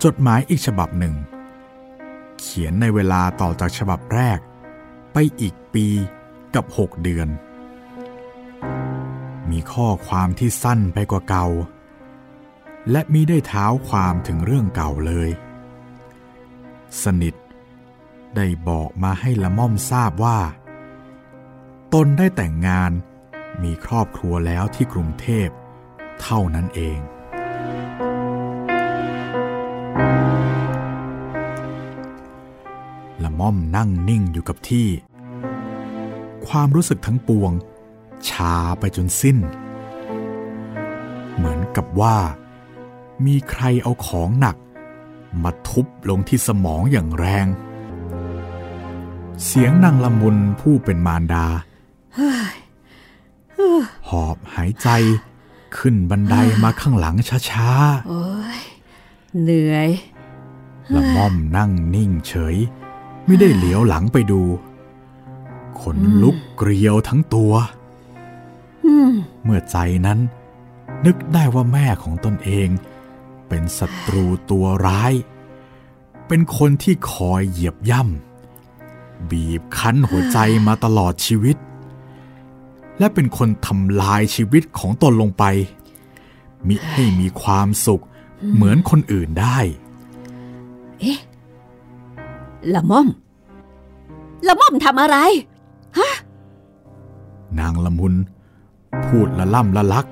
จดหมายอีกฉบับหนึ่ง เขียนในเวลาต่อจากฉบับแรก ไปอีกปีกับหกเดือน มีข้อความที่สั้นไปกว่าเก่า และมิได้เท้าความถึงเรื่องเก่าเลย สนิท ได้บอกมาให้ละม่อมทราบว่า ตนได้แต่งงานมีครอบครัวแล้วที่กรุงเทพเท่านั้นเอง ละม่อมนั่งนิ่งอยู่กับที่ ความรู้สึกทั้งปวง ชาไปจนสิ้น เหมือนกับว่า มีใครเอาของหนัก มาทุบลงที่สมองอย่างแรง เสียงนางละมุนผู้เป็นมารดาหอบหายใจขึ้นบันไดมาข้างหลังช้าโอ้ยเหนื่อยๆละม่อมนั่งนิ่งเฉย ไม่ได้เหลียวหลังไปดู ขนลุกเกลียวทั้งตัวอืม เมื่อใจนั้น นึกได้ว่าแม่ของตนเอง เป็นศัตรูตัวร้าย เป็นคนที่คอยเหยียบย่ำบีบคั้นหัวใจมาตลอดชีวิต และเป็นคนทำลายชีวิตของตนลงไป มิให้มีความสุขเหมือนคนอื่นได้ เอ๊ะละม่อม ละม่อมทำอะไรนางละมุน พูดละล่ำละลัก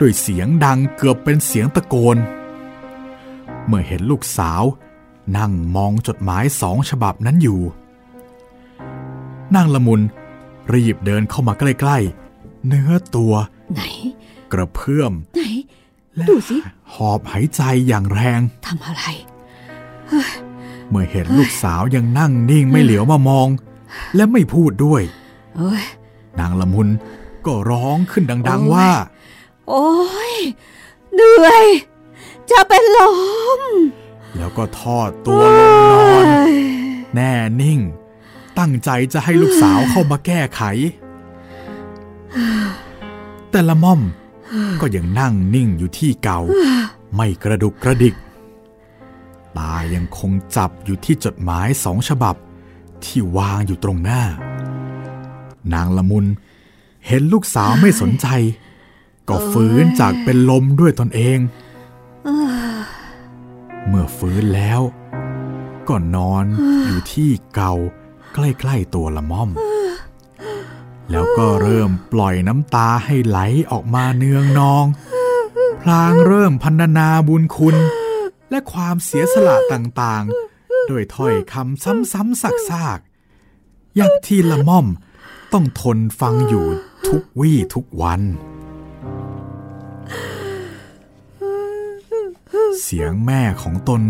ด้วยเสียงดังเกือบเป็นเสียงตะโกน เมื่อเห็นลูกสาว นั่งมองจดหมายสองฉบับนั้นอยู่นางละมุนรีบเดินเข้ามาใกล้ๆ เนื้อตัว ไหน กระเพื่อม ไหนและดูสิ หอบหายใจอย่างแรงทำอะไร เมื่อเห็นลูกสาวยังนั่งนิ่งไม่เหลียวมามอง และไม่พูดด้วยโอ้ยนางละมุน ก็ร้องขึ้นดังโอ้ยๆว่า โอ้ยเหนื่อย จะเป็นลม แล้วก็ทอดตัวลงนอน แน่นิ่ง ตั้งใจจะให้ลูกสาวเข้ามาแก้ไข แต่ละม่อมก็ยังนั่งนิ่งอยู่ที่เก่า ไม่กระดุกกระดิก ตายังคงจับอยู่ที่จดหมายสองฉบับ ที่วางอยู่ตรงหน้า นางละมุน เห็นลูกสาวไม่สนใจ ก็ฟื้นจากเป็นลมด้วยตนเอง เมื่อฟื้นแล้ว ก็นอนอยู่ที่เก่าใกล้ๆตัวละม่อม แล้วก็เริ่มปล่อยน้ำตาให้ไหลออกมาเนืองนอง พลางเริ่มพันนาบุญคุณ และความเสียสละต่างๆ โดยถ้อยคำซ้ำๆซากๆยักที่ละม่อม ต้องทนฟังอยู่ทุกวี่ทุกวัน เสียงแม่ของตน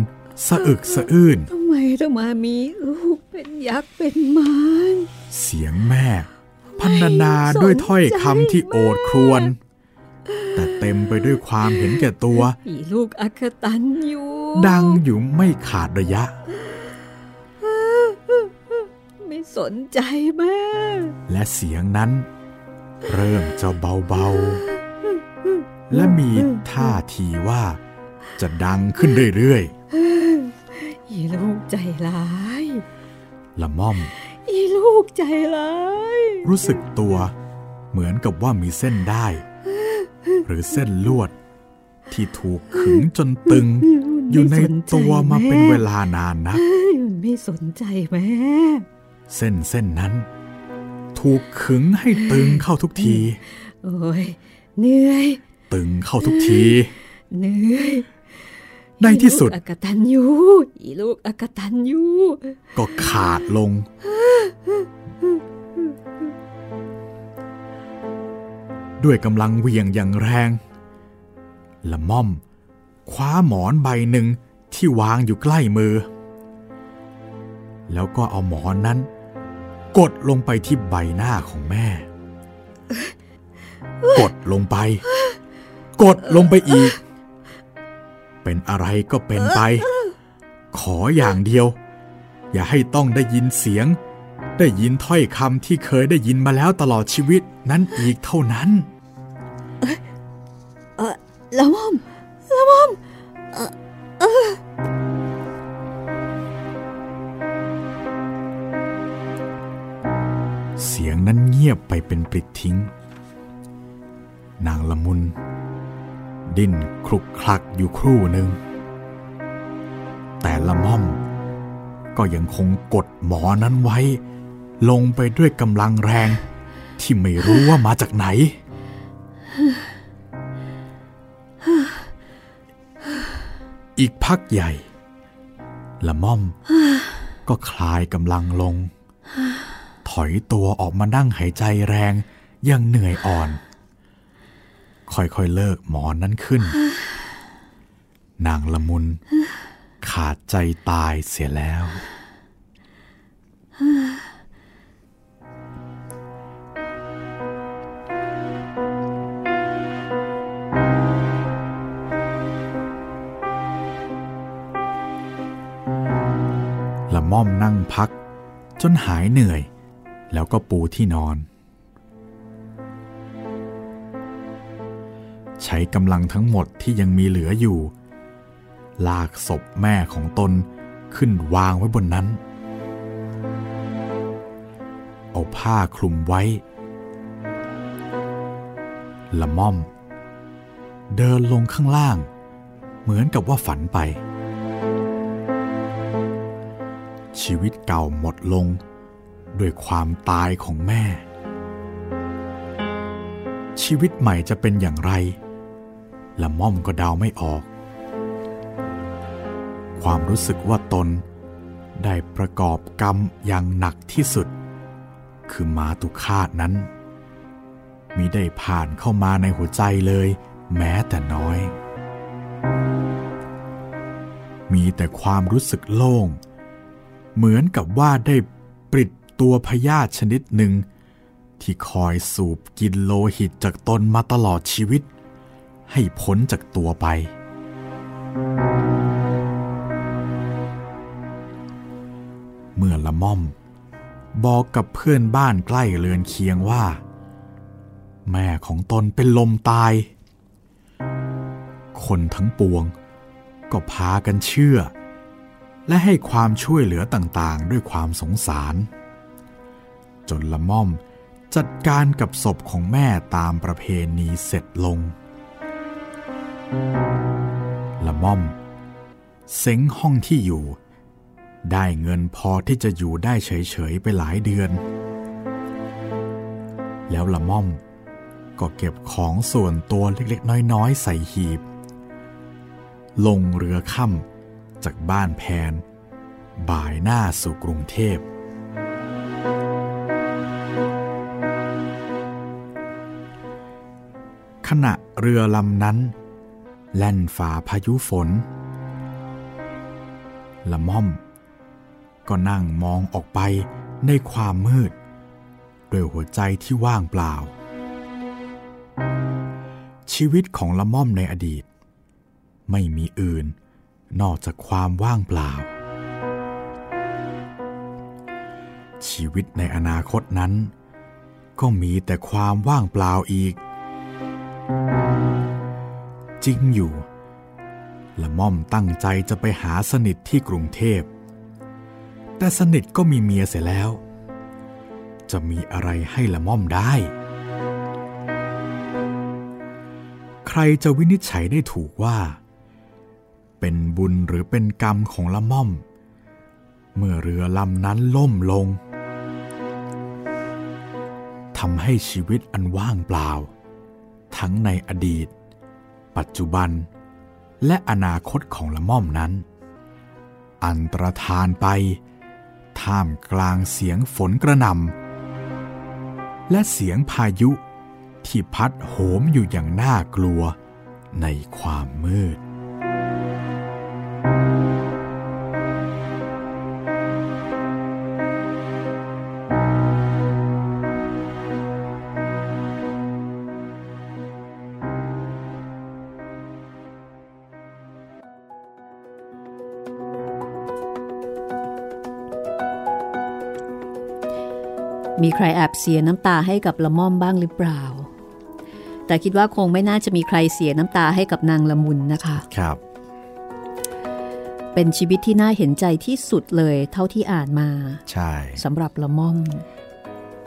สะอึกสะอื้นทำไมต้องมามีลูกเป็นยักษ์เป็นมารเสียงแม่ พันนาด้วยถ้อยคำที่โอดครวญแต่เต็มไปด้วยความเห็นแก่ตัวอีลูกอักตันอยู่ ดังอยู่ไม่ขาดระยะไม่ สนใจแม่และเสียงนั้น เริ่มจะเบาๆ และมีท่าทีว่า จะดังขึ้นเรื่อยอีลูกใจร้ายๆละม่อม อีลูกใจร้าย รู้สึกตัวเหมือนกับว่ามีเส้นได้ หรือเส้นลวด ที่ถูกขึงจนตึง อยู่ในตัวมาเป็นเวลานานนักมันไม่สนใจแม่ เส้นเส้นนั้น ถูกขึงให้ตึงเข้าทุกที โอ้ยเหนื่อย ตึงเข้าทุกที เหนื่อยในที่สุดอีลูกอักตันยูอีลูกอักตันยูก็ขาดลง ด้วยกำลังเหวี่ยงอย่างแรง ละม่อม คว้าหมอนใบหนึ่งที่วางอยู่ใกล้มือ แล้วก็เอาหมอนนั้น กดลงไปที่ใบหน้าของแม่ กดลงไป กดลงไปอีก เป็นอะไรก็เป็นไป ขออย่างเดียว อย่าให้ต้องได้ยินเสียง ได้ยินถ้อยคำที่เคยได้ยินมาแล้วตลอดชีวิตนั้นอีกเท่านั้นเออละม่อมละม่อม เสียงนั้นเงียบไปเป็นปลิดทิ้ง นางละมุน ดิ้นคลุกคลักอยู่ครู่หนึ่ง แต่ละม่อม ก็ยังคงกดหมอนั้นไว้ ลงไปด้วยกำลังแรง ที่ไม่รู้ว่ามาจากไหน อีกพักใหญ่ ละม่อม ก็คลายกำลังลง ถอยตัวออกมานั่งหายใจแรงยังเหนื่อยอ่อน ค่อยๆเลิกหมอนนั้นขึ้น นางละมุน ขาดใจตายเสียแล้ว ละม่อมนั่งพักจนหายเหนื่อย แล้วก็ปูที่นอน ใช้กำลังทั้งหมดที่ยังมีเหลืออยู่ ลากศพแม่ของตนขึ้นวางไว้บนนั้น เอาผ้าคลุมไว้ ละม่อม เดินลงข้างล่าง เหมือนกับว่าฝันไป ชีวิตเก่าหมดลง ด้วยความตายของแม่ ชีวิตใหม่จะเป็นอย่างไร ละม่อมก็เดาไม่ออก ความรู้สึกว่าตนได้ประกอบกรรมอย่างหนักที่สุด คือมาตุคาตนั้นมิได้ผ่านเข้ามาในหัวใจเลยแม้แต่น้อย มีแต่ความรู้สึกโล่ง เหมือนกับว่าได้ปลิด ตัวพยาธิชนิดหนึ่ง ที่คอยสูบกินโลหิตจากตนมาตลอดชีวิต ให้พ้นจากตัวไป เมื่อละม่อม บอกกับเพื่อนบ้านใกล้เรือนเคียงว่า แม่ของตนเป็นลมตาย คนทั้งปวง ก็พากันเชื่อและให้ความช่วยเหลือต่างๆ ด้วยความสงสาร จนละม่อมจัดการกับศพของแม่ตามประเพณีเสร็จลง ละม่อม เซ้งห้องที่อยู่ ได้เงินพอที่จะอยู่ได้เฉยๆไปหลายเดือน แล้วละม่อมก็เก็บของส่วนตัวเล็กๆ น้อยๆ ใส่หีบ ลงเรือค่ำจากบ้านแพน บ่ายหน้าสู่กรุงเทพ ขณะเรือลำนั้น แล่นฝ่าพายุฝน ละม่อม ก็นั่งมองออกไปในความมืด ด้วยหัวใจที่ว่างเปล่า ชีวิตของละม่อมในอดีต ไม่มีอื่นนอกจากความว่างเปล่า ชีวิตในอนาคตนั้น ก็มีแต่ความว่างเปล่าอีก จริงอยู่ละม่อมตั้งใจจะไปหาสนิทที่กรุงเทพ แต่สนิทก็มีเมียเสียแล้ว จะมีอะไรให้ละม่อมได้ ใครจะวินิจฉัยได้ถูกว่า เป็นบุญหรือเป็นกรรมของละม่อม เมื่อเรือลำนั้นล่มลงทำให้ชีวิตอันว่างเปล่า ทั้งในอดีต ปัจจุบัน และอนาคตของละม่อมนั้น อันตรธานไป ท่ามกลางเสียงฝนกระหน่ำและเสียงพายุที่พัดโหมอยู่อย่างน่ากลัวในความมืด รแอบเสียน้ำตาให้กับละม่อมบ้างหรือเปล่า แต่คิดว่าคงไม่น่าจะมีใครเสียน้ำตาให้กับนางละมุนนะคะครับ เป็นชีวิตที่น่าเห็นใจที่สุดเลยเท่าที่อ่านมาใช่สำหรับละม่อม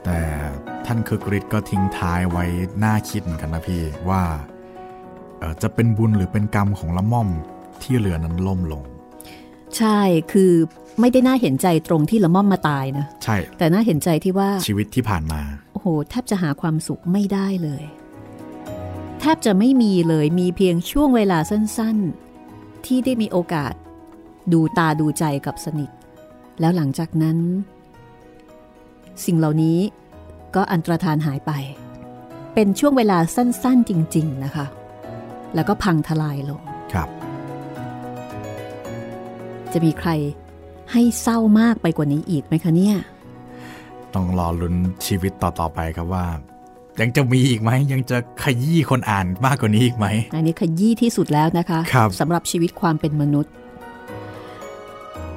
แต่ท่านคือกริชก็ทิ้งท้ายไว้น่าคิดเหมือนกันนะพี่ว่าเอ่อจะเป็นบุญหรือเป็นกรรมของละม่อมที่เรือนั้นล่มลง ใช่คือ ไม่ได้น่าเห็นใจตรงที่ละม่อมมาตายนะ ใช่ แต่น่าเห็นใจที่ว่าชีวิตที่ผ่านมา โอ้โห แทบจะหาความสุขไม่ได้เลย แทบจะไม่มีเลยมีเพียงช่วงเวลาสั้นๆ ที่ได้มีโอกาส ดูตาดูใจกับสนิท แล้วหลังจากนั้น สิ่งเหล่านี้ก็อันตรธานหายไป เป็นช่วงเวลาสั้นๆจริง ๆ นะคะ แล้วก็พังทลายลงครับ จะมีใคร ให้เศร้ามากไปกว่านี้อีกไหมคะเนี่ย ต้องรอลุ้นชีวิตต่อๆไปครับว่า ยังจะมีอีกไหมยังจะขยี้คนอ่านมากกว่านี้อีกไหมอันนี้ขยี้ที่สุดแล้วนะคะครับสำหรับชีวิตความเป็นมนุษย์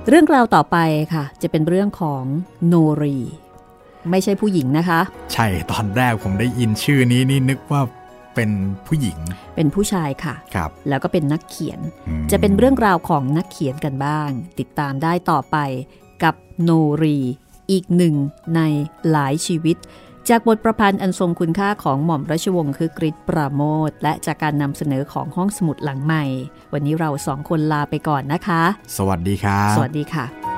เรื่องราวต่อไปค่ะ จะเป็นเรื่องของโนรี ไม่ใช่ผู้หญิงนะคะ ใช่ตอนแรกผมได้ยินชื่อนี้นี่นึกว่า เป็นผู้หญิง เป็นผู้ชายค่ะครับแล้วก็เป็นนักเขียนอืมจะเป็นเรื่องราวของนักเขียนกันบ้าง ติดตามได้ต่อไปกับโนรี อีกหนึ่งในหลายชีวิต จากบทประพันธ์อันทรงคุณค่าของหม่อมราชวงศ์คือกริชปราโมทและจากการนำเสนอของห้องสมุดหลังใหม่ วันนี้เราสองคนลาไปก่อนนะคะ สวัสดีครับสวัสดีค่ะ